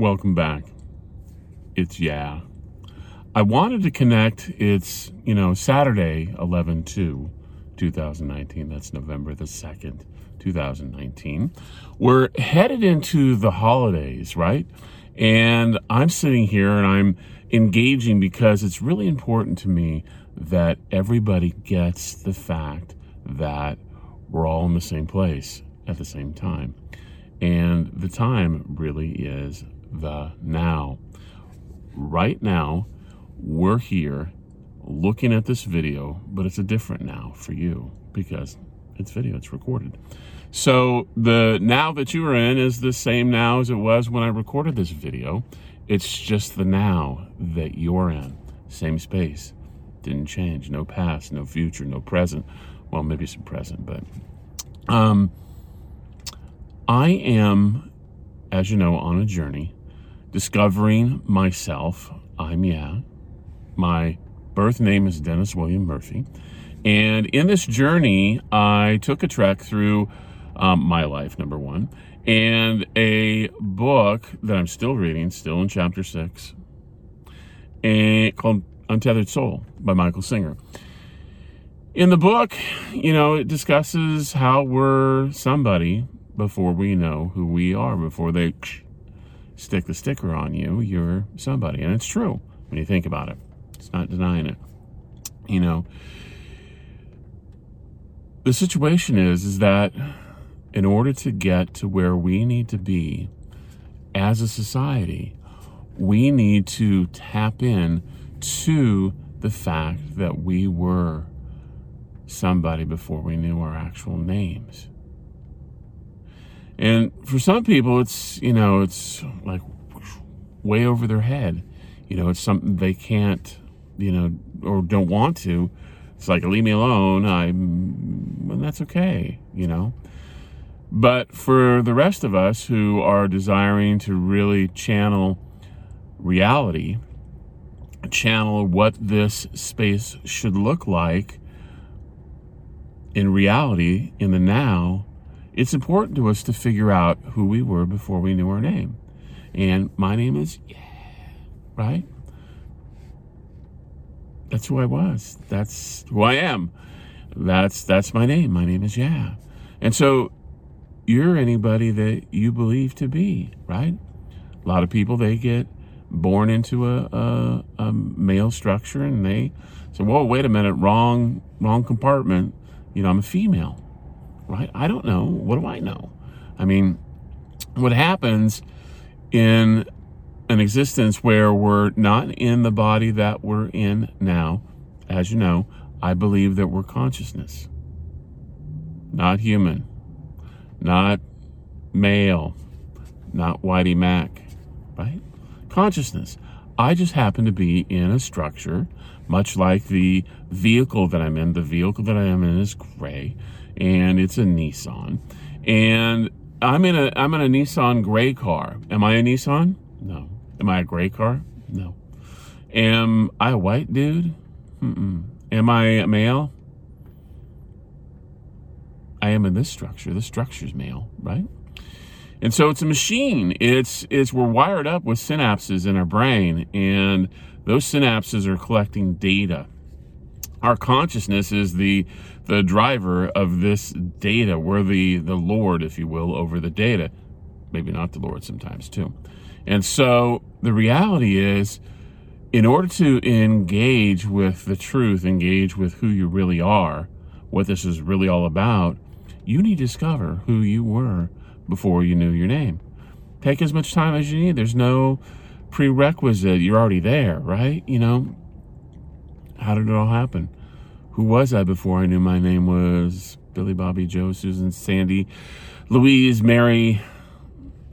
welcome back. It's YEH. I wanted to connect. It's, you know, Saturday, 11 2, 2019. That's November the 2nd, 2019. We're headed into the holidays, right? And I'm sitting here and I'm engaging because it's really important to me that everybody gets the fact that we're all in the same place at the same time. And the time really is the now. Right now, we're here looking at this video, but it's a different now for you because it's video, it's recorded. So the now that you are in is the same now as it was when I recorded this video. It's just the now that you're in. Same space. Didn't change. No past, no future, no present. Well, maybe some present, but um I am, as you know, on a journey discovering myself. I'm, YEH. My birth name is Dennis William Murphy. And in this journey, I took a trek through um, my life, number one, and a book that I'm still reading, still in chapter six, and called Untethered Soul by Michael Singer. In the book, you know, it discusses how we're somebody before we know who we are, before they stick the sticker on you, you're somebody. And it's true when you think about it. It's not denying it. You know, the situation is is that in order to get to where we need to be as a society, we need to tap in to the fact that we were somebody before we knew our actual names. And for some people, it's, you know, it's like way over their head. You know, it's something they can't, you know, or don't want to. It's like, leave me alone. I'm, and that's okay, you know. But for the rest of us who are desiring to really channel reality, channel what this space should look like in reality, in the now, it's important to us to figure out who we were before we knew our name. And my name is, YEH, right? That's who I was. That's who I am. That's that's my name. My name is YEH. And so you're anybody that you believe to be, right? A lot of people they get born into a, a, a male structure and they say, "Whoa, wait a minute, wrong wrong compartment. You know, I'm a female." Right? I don't know. What do I know? I mean, what happens in an existence where we're not in the body that we're in now, as you know, I believe that we're consciousness, not human, not male, not Whitey Mac, right? Consciousness. I just happen to be in a structure, much like the vehicle that I'm in. The vehicle that I am in is gray and it's a Nissan. And I'm in a I'm in a Nissan gray car. Am I a Nissan? No. Am I a gray car? No. Am I a white dude? Mm-mm. Am I a male? I am in this structure. This structure's male, right? And so it's a machine. It's it's we're wired up with synapses in our brain, and those synapses are collecting data our consciousness is the the driver of this data. We're the the Lord, if you will, over the data. Maybe not the Lord sometimes too. And so the reality is, in order to engage with the truth, engage with who you really are, what this is really all about, you need to discover who you were before you knew your name. Take as much time as you need. There's no prerequisite. You're already there, right? You know, how did it all happen? Who was I before I knew my name was Billy, Bobby, Joe, Susan, Sandy, Louise, Mary,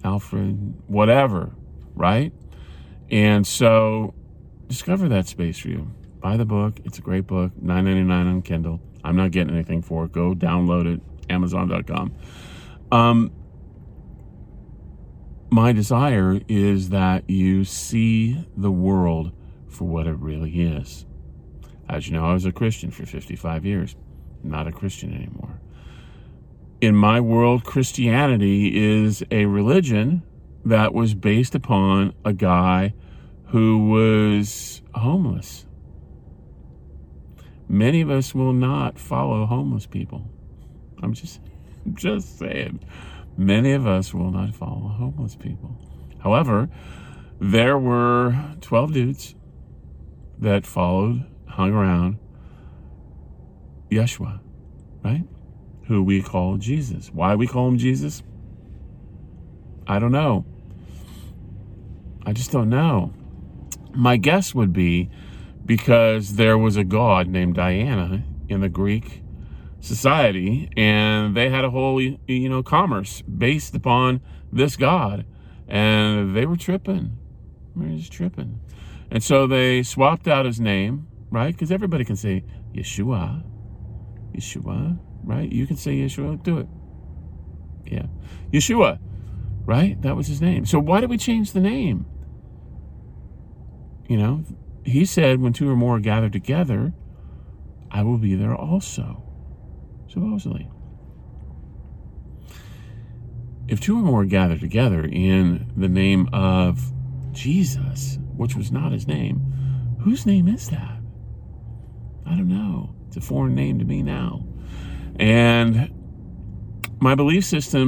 Alfred, whatever, right? And so discover that space for you. Buy the book. It's a great book. Nine ninety nine on Kindle. I'm not getting anything for it. Go download it. Amazon.com. Um, my desire is that you see the world for what it really is. As you know, I was a Christian for 55 years. I'm not a Christian anymore. In my world, Christianity is a religion that was based upon a guy who was homeless. Many of us will not follow homeless people. I'm just just saying. Many of us will not follow homeless people. However, there were 12 dudes that followed, hung around Yeshua, right? Who we call Jesus. Why we call him Jesus? I don't know. I just don't know. My guess would be because there was a god named Diana in the Greek society and they had a whole you know commerce based upon this god and they were tripping. They were just tripping. And so they swapped out his name right? Because everybody can say yeshua. Yeshua right? You can say yeshua. Do it. Yeah. Yeshua right? That was his name. So why did we change the name? You know he said when two or more are gathered together i will be there also supposedly. If two or more gather together in the name of Jesus, which was not his name, whose name is that? I don't know. It's a foreign name to me now. And my belief system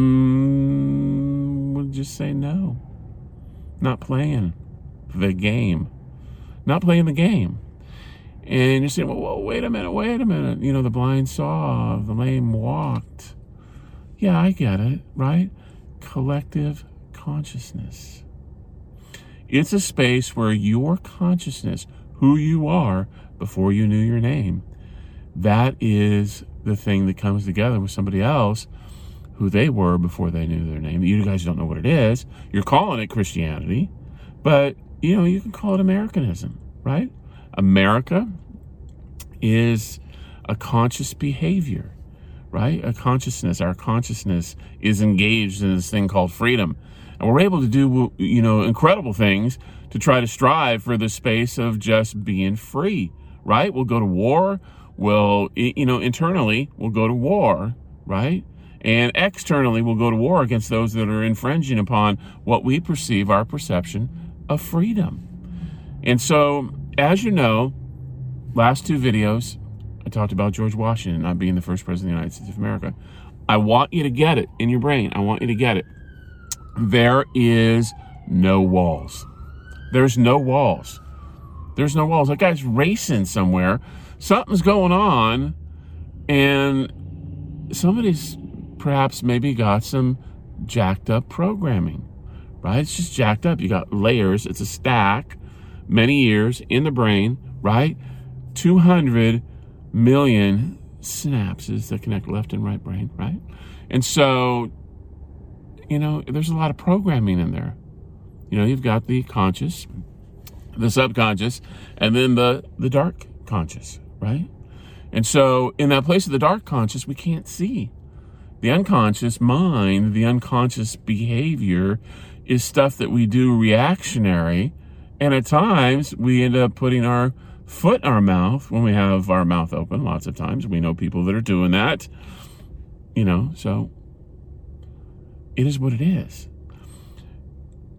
would just say no. Not playing the game. Not playing the game. And you're saying, well, well, wait a minute, wait a minute. You know, the blind saw, the lame walked. Yeah, I get it, right? Collective consciousness. It's a space where your consciousness, who you are before you knew your name, that is the thing that comes together with somebody else who they were before they knew their name. You guys don't know what it is. You're calling it Christianity, but you know, you can call it Americanism, right? America is a conscious behavior, right? A consciousness. Our consciousness is engaged in this thing called freedom. And we're able to do, you know, incredible things to try to strive for the space of just being free, right? We'll go to war. We'll, you know, internally, we'll go to war, right? And externally, we'll go to war against those that are infringing upon what we perceive our perception of freedom. And so as you know, last two videos, I talked about George Washington not being the first president of the United States of America. I want you to get it in your brain. I want you to get it. There is no walls. There's no walls. There's no walls. That guy's racing somewhere. Something's going on, and somebody's perhaps maybe got some jacked up programming, right? It's just jacked up. You got layers, it's a stack many years in the brain, right? 200 million synapses that connect left and right brain, right? And so, you know, there's a lot of programming in there. You know, you've got the conscious, the subconscious, and then the the dark conscious, right? And so, in that place of the dark conscious, we can't see. The unconscious mind, the unconscious behavior is stuff that we do reactionary and at times, we end up putting our foot in our mouth when we have our mouth open. Lots of times, we know people that are doing that. You know, so it is what it is.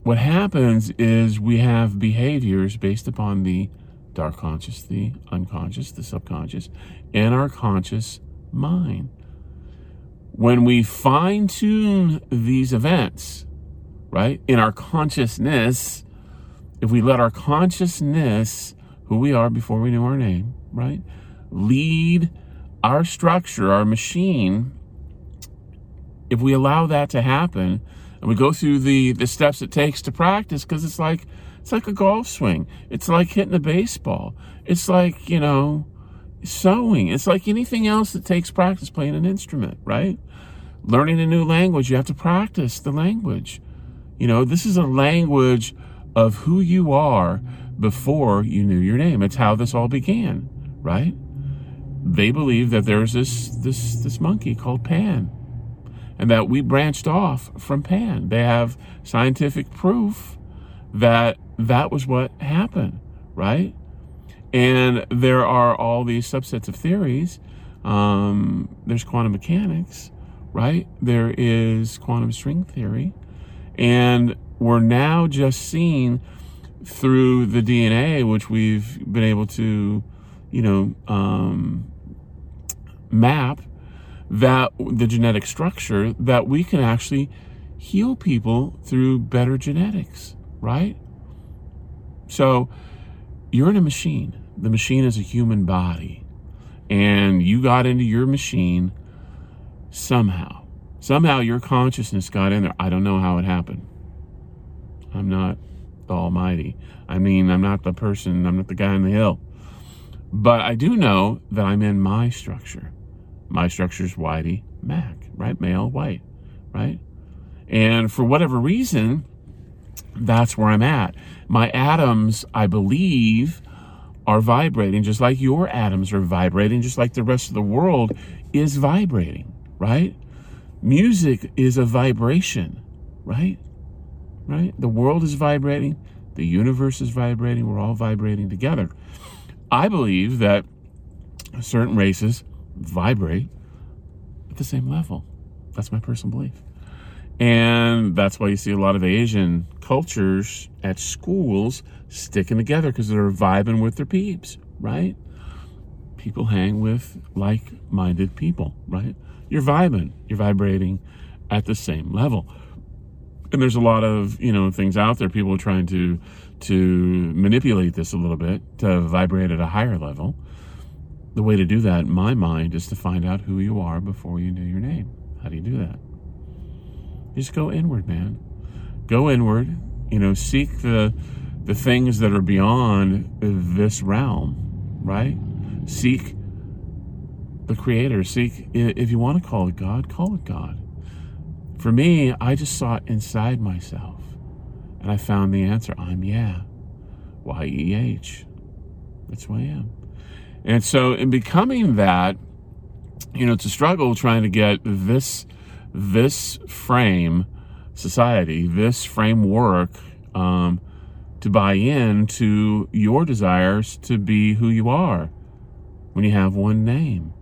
What happens is we have behaviors based upon the dark conscious, the unconscious, the subconscious, and our conscious mind. When we fine tune these events, right, in our consciousness, if we let our consciousness, who we are before we know our name, right, lead our structure, our machine, if we allow that to happen and we go through the, the steps it takes to practice, because it's like it's like a golf swing. It's like hitting a baseball. It's like, you know, sewing. It's like anything else that takes practice playing an instrument, right? Learning a new language, you have to practice the language. You know, this is a language of who you are before you knew your name. It's how this all began, right? They believe that there's this this this monkey called Pan, and that we branched off from Pan. They have scientific proof that that was what happened, right? And there are all these subsets of theories. Um, there's quantum mechanics, right? There is quantum string theory, and we're now just seeing through the DNA, which we've been able to, you know, um, map that the genetic structure that we can actually heal people through better genetics, right? So you're in a machine. The machine is a human body. And you got into your machine somehow. Somehow your consciousness got in there. I don't know how it happened. I'm not the Almighty. I mean, I'm not the person, I'm not the guy on the hill. But I do know that I'm in my structure. My structure is Whitey Mac, right? Male, white, right? And for whatever reason, that's where I'm at. My atoms, I believe, are vibrating just like your atoms are vibrating, just like the rest of the world is vibrating, right? Music is a vibration, right? Right? The world is vibrating, the universe is vibrating, we're all vibrating together. I believe that certain races vibrate at the same level. That's my personal belief. And that's why you see a lot of Asian cultures at schools sticking together because they're vibing with their peeps, right? People hang with like minded people, right? You're vibing, you're vibrating at the same level. And there's a lot of, you know, things out there. People are trying to to manipulate this a little bit to vibrate at a higher level. The way to do that, in my mind, is to find out who you are before you know your name. How do you do that? just go inward, man. Go inward. You know, seek the the things that are beyond this realm, right? Seek the Creator. Seek, if you want to call it God, call it God. For me, I just sought inside myself, and I found the answer. I'm YEH, Y E H. That's who I am. And so, in becoming that, you know, it's a struggle trying to get this this frame society, this framework, um, to buy in to your desires to be who you are when you have one name.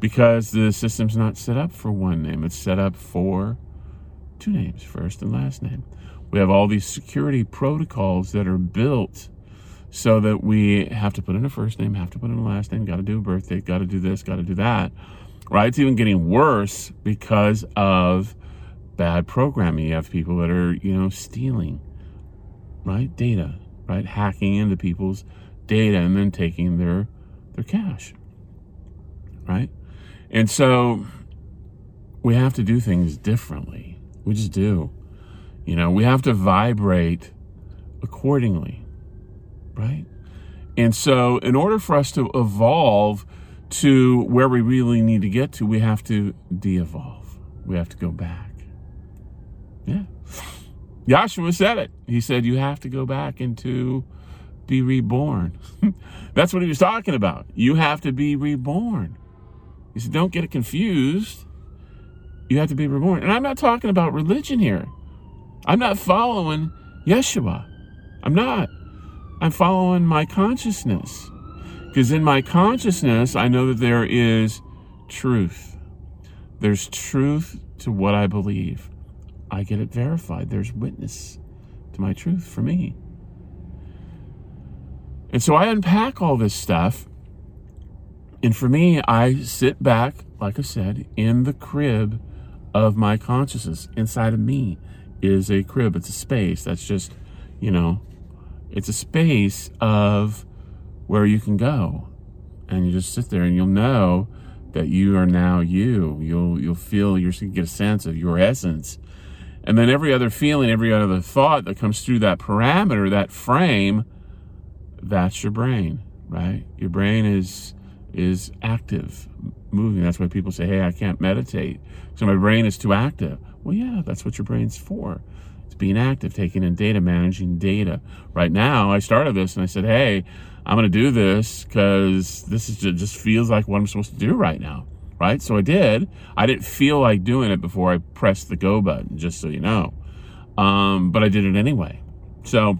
Because the system's not set up for one name, it's set up for two names, first and last name. We have all these security protocols that are built so that we have to put in a first name, have to put in a last name, got to do a birthday, got to do this, got to do that right? It's even getting worse because of bad programming. You have people that are, you know, stealing, right? Data, right? Hacking into people's data and then taking their their cash, right? And so we have to do things differently. We just do. You know, we have to vibrate accordingly, right? And so, in order for us to evolve to where we really need to get to, we have to de evolve. We have to go back. Yeah. Joshua said it. He said, You have to go back into be reborn. That's what he was talking about. You have to be reborn. He said, Don't get it confused. You have to be reborn. And I'm not talking about religion here. I'm not following Yeshua. I'm not. I'm following my consciousness. Because in my consciousness, I know that there is truth. There's truth to what I believe. I get it verified. There's witness to my truth for me. And so I unpack all this stuff. And for me, I sit back, like I said, in the crib of my consciousness. Inside of me is a crib. It's a space. That's just, you know, it's a space of where you can go and you just sit there and you'll know that you are now you you'll you'll feel you're to get a sense of your essence and then every other feeling every other thought that comes through that parameter that frame that's your brain right your brain is is active moving that's why people say hey i can't meditate so my brain is too active well yeah that's what your brain's for it's being active taking in data managing data right now i started this and i said hey I'm going to do this because this is just, just feels like what I'm supposed to do right now. Right. So I did. I didn't feel like doing it before I pressed the go button, just so you know. Um, but I did it anyway. So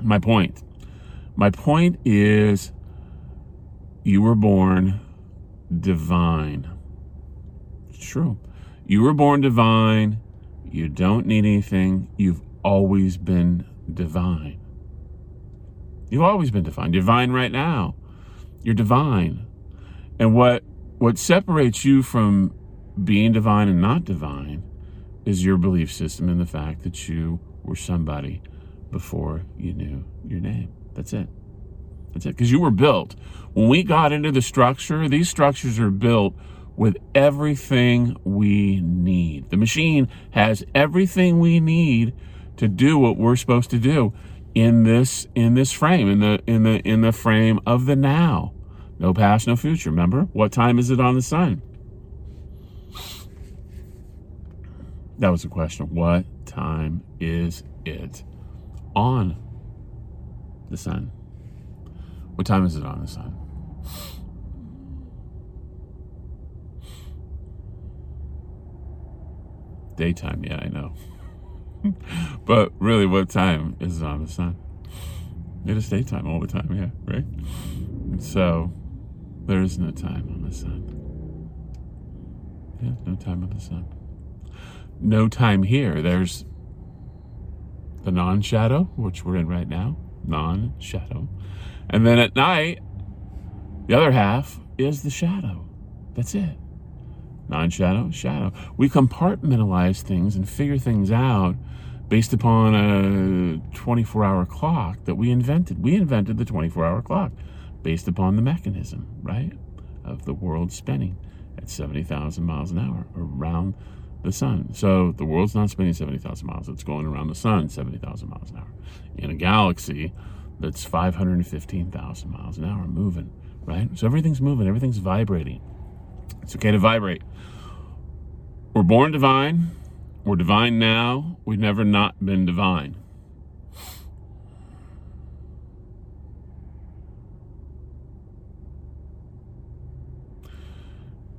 my point, my point is you were born divine. It's true. You were born divine. You don't need anything. You've always been divine. You've always been divine. Divine right now. You're divine. And what what separates you from being divine and not divine is your belief system and the fact that you were somebody before you knew your name. That's it. That's it. Because you were built. When we got into the structure, these structures are built with everything we need. The machine has everything we need to do what we're supposed to do in this in this frame in the in the in the frame of the now. No past, no future. Remember? What time is it on the sun? That was the question. What time is it on the sun? What time is it on the sun? Daytime, yeah, I know. but really, what time is it on the sun? It is daytime all the time, yeah, right? so, there is no time on the sun. Yeah, no time on the sun. No time here. There's the non shadow, which we're in right now, non shadow. And then at night, the other half is the shadow. That's it. Non shadow, shadow. We compartmentalize things and figure things out based upon a 24 hour clock that we invented. We invented the 24 hour clock based upon the mechanism, right, of the world spinning at 70,000 miles an hour around the sun. So the world's not spinning 70,000 miles, it's going around the sun 70,000 miles an hour. In a galaxy that's 515,000 miles an hour moving, right? So everything's moving, everything's vibrating. It's okay to vibrate. We're born divine. We're divine now. We've never not been divine.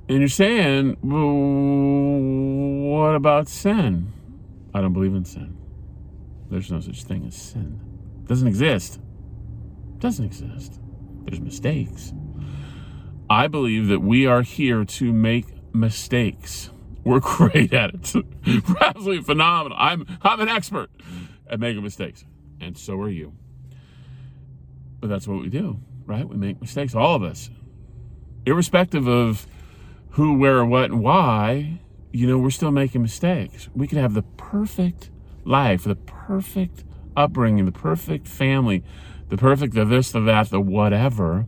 And you're saying, what about sin? I don't believe in sin. There's no such thing as sin. It doesn't exist. Doesn't exist. There's mistakes. I believe that we are here to make mistakes. We're great at it. We're absolutely phenomenal. I'm I'm an expert at making mistakes. And so are you. But that's what we do, right? We make mistakes, all of us. Irrespective of who, where, what, and why, you know, we're still making mistakes. We could have the perfect life, the perfect upbringing, the perfect family, the perfect the this, the that, the whatever.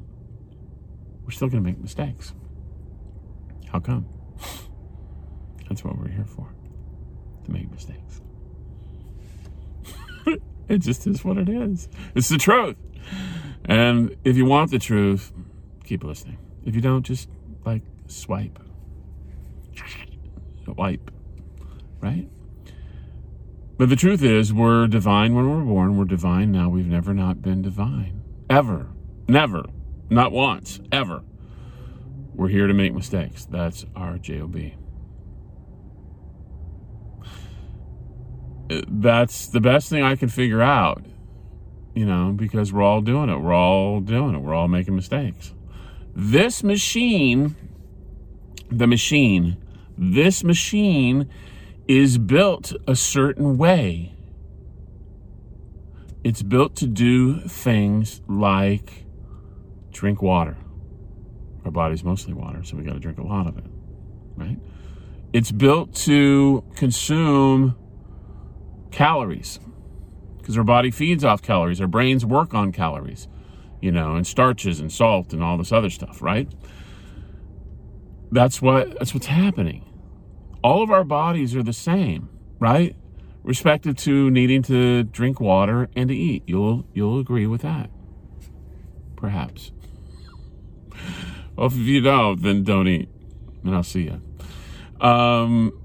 We're still going to make mistakes. How come? That's what we're here for to make mistakes. it just is what it is. It's the truth. And if you want the truth, keep listening. If you don't, just like swipe, wipe, right? But the truth is, we're divine when we're born. We're divine now. We've never not been divine. Ever. Never. Not once. Ever. We're here to make mistakes. That's our JOB. Uh, that's the best thing I can figure out, you know, because we're all doing it. We're all doing it. We're all making mistakes. This machine the machine. This machine is built a certain way. It's built to do things like drink water. Our body's mostly water, so we got to drink a lot of it, right? It's built to consume calories because our body feeds off calories. Our brains work on calories, you know, and starches and salt and all this other stuff, right? That's what that's what's happening. All of our bodies are the same, right? Respective to needing to drink water and to eat. You'll you'll agree with that. Perhaps. Well, if you don't, then don't eat. And I'll see you. Um,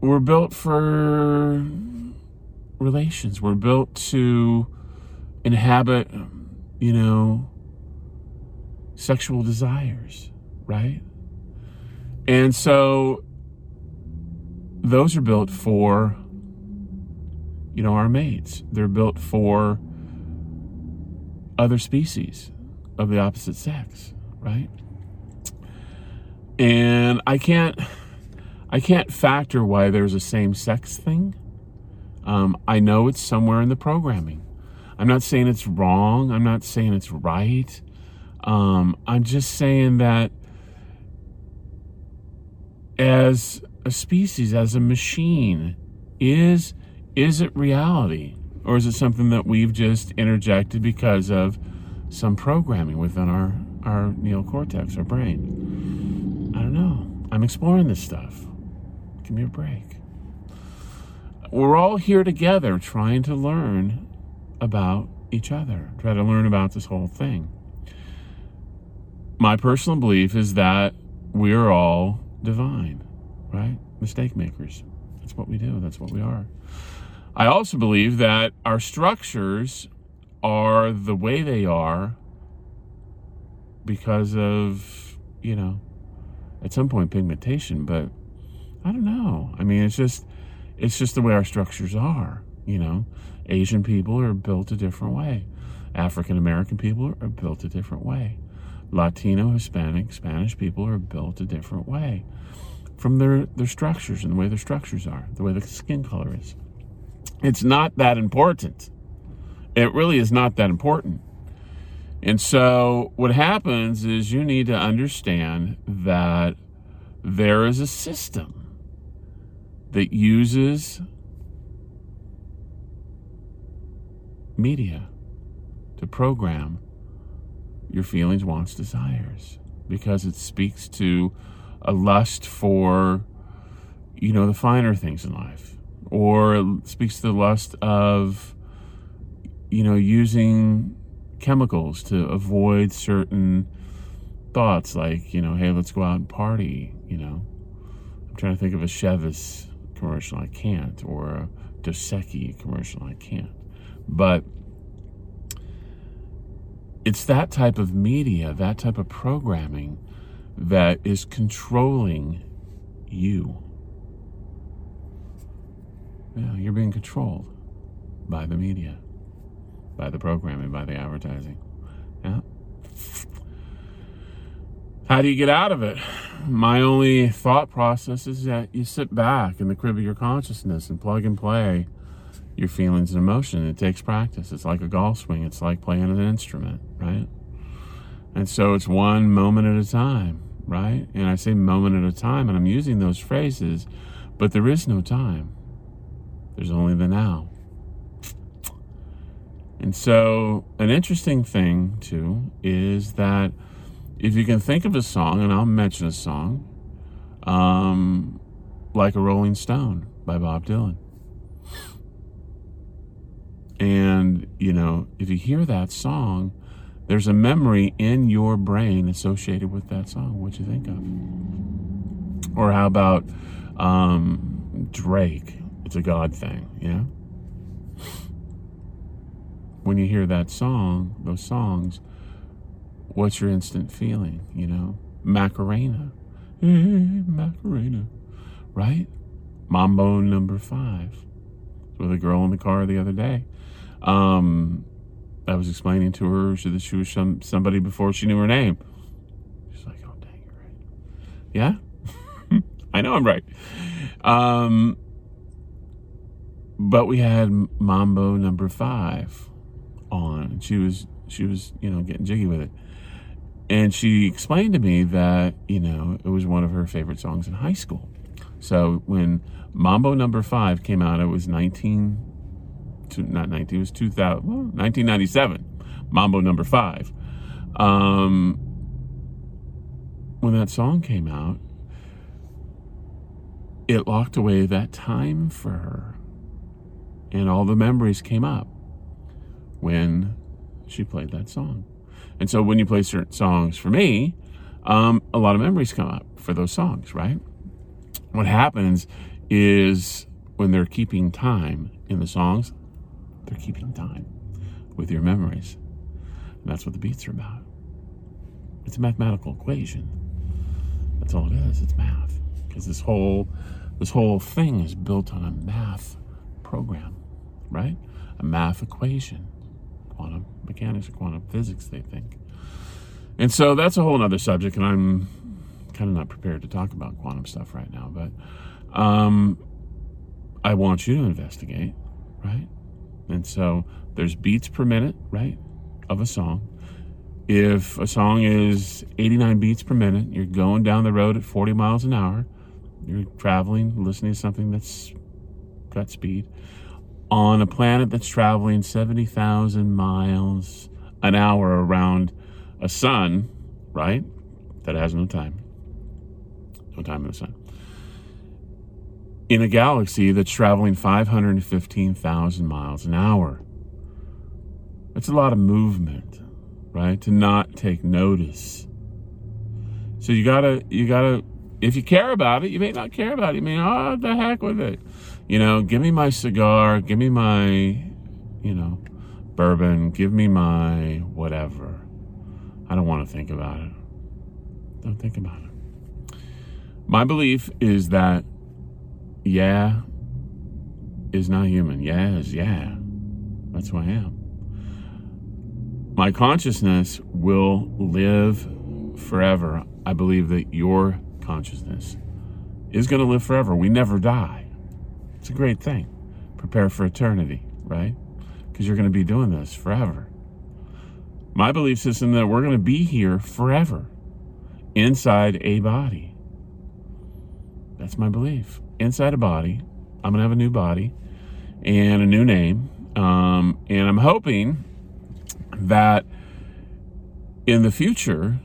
we're built for relations. We're built to inhabit, you know, sexual desires right? And so those are built for, you know, our mates. They're built for other species of the opposite sex, right? And I can't I can't factor why there's a same sex thing Um, I know it's somewhere in the programming. I'm not saying it's wrong. I'm not saying it's right. Um, I'm just saying that as a species, as a machine, is is it reality? Or is it something that we've just interjected because of some programming within our, our neocortex, our brain? I don't know. I'm exploring this stuff. Give me a break. We're all here together trying to learn about each other, try to learn about this whole thing. My personal belief is that we're all divine, right? Mistake makers. That's what we do, that's what we are. I also believe that our structures are the way they are because of, you know, at some point pigmentation, but I don't know. I mean, it's just it's just the way our structures are, you know. Asian people are built a different way. African American people are built a different way. Latino, Hispanic, Spanish people are built a different way from their, their structures and the way their structures are, the way the skin color is. It's not that important. It really is not that important. And so, what happens is you need to understand that there is a system that uses media to program your feelings, wants, desires, because it speaks to a lust for, you know, the finer things in life or it speaks to the lust of, you know, using chemicals to avoid certain thoughts like, you know, hey, let's go out and party, you know. I'm trying to think of a Chivas commercial, I can't, or a Dos commercial, I can't. But it's that type of media, that type of programming that is controlling you. Yeah, you're being controlled by the media, by the programming, by the advertising. Yeah. How do you get out of it? My only thought process is that you sit back in the crib of your consciousness and plug and play your feelings and emotion. It takes practice. It's like a golf swing, it's like playing an instrument, right? And so it's one moment at a time, right? And I say moment at a time, and I'm using those phrases, but there is no time. There's only the now. And so, an interesting thing, too, is that if you can think of a song, and I'll mention a song, um, like a Rolling Stone by Bob Dylan. And, you know, if you hear that song, there's a memory in your brain associated with that song. What you think of? Or how about um, Drake? It's a God thing, yeah? When you hear that song, those songs, what's your instant feeling, you know? Macarena. Hey, Macarena. Right? Mambo number five. With a girl in the car the other day. Um, I was explaining to her that she was some somebody before she knew her name. She's like, "Oh, dang, you're right." Yeah, I know I'm right. Um, but we had Mambo number five on. She was she was you know getting jiggy with it, and she explained to me that you know it was one of her favorite songs in high school. So when Mambo number five came out, it was nineteen, not nineteen, it was two thousand, well, nineteen ninety seven. Mambo number five. Um, when that song came out, it locked away that time for her and all the memories came up when she played that song. And so when you play certain songs for me, um, a lot of memories come up for those songs, right? What happens is when they're keeping time in the songs, they're keeping time with your memories. And that's what the beats are about. It's a mathematical equation. That's all it is. It's math. Because this whole this whole thing is built on a math program right? A math equation, quantum mechanics or quantum physics, they think. And so that's a whole other subject, and I'm kind of not prepared to talk about quantum stuff right now, but um, I want you to investigate right? And so there's beats per minute, right, of a song. If a song is 89 beats per minute, you're going down the road at 40 miles an hour, you're traveling, listening to something that's got speed on a planet that's traveling 70,000 miles an hour around a sun, right? That has no time. No time in the sun. In a galaxy that's traveling 515,000 miles an hour. It's a lot of movement, right? To not take notice. So you gotta, you gotta, if you care about it, you may not care about it. You may, oh, the heck with it. You know, give me my cigar, give me my, you know, bourbon, give me my whatever. I don't want to think about it. Don't think about it. My belief is that YEH is not human. YEH is YEH. That's who I am. My consciousness will live forever. I believe that your consciousness is going to live forever. We never die. It's a great thing. Prepare for eternity, right? Because you're going to be doing this forever. My belief system that we're going to be here forever inside a body. That's my belief. Inside a body, I'm to have a new body and a new name. Um, and I'm hoping that in the future,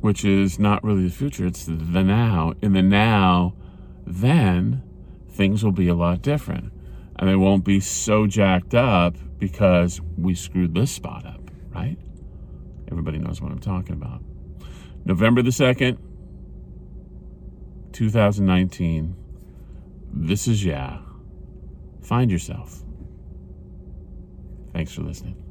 which is not really the future, it's the now, in the now, then things will be a lot different. And they won't be so jacked up because we screwed this spot up, right? Everybody knows what I'm talking about. November the 2nd, 2019. This is YEH. Find yourself. Thanks for listening.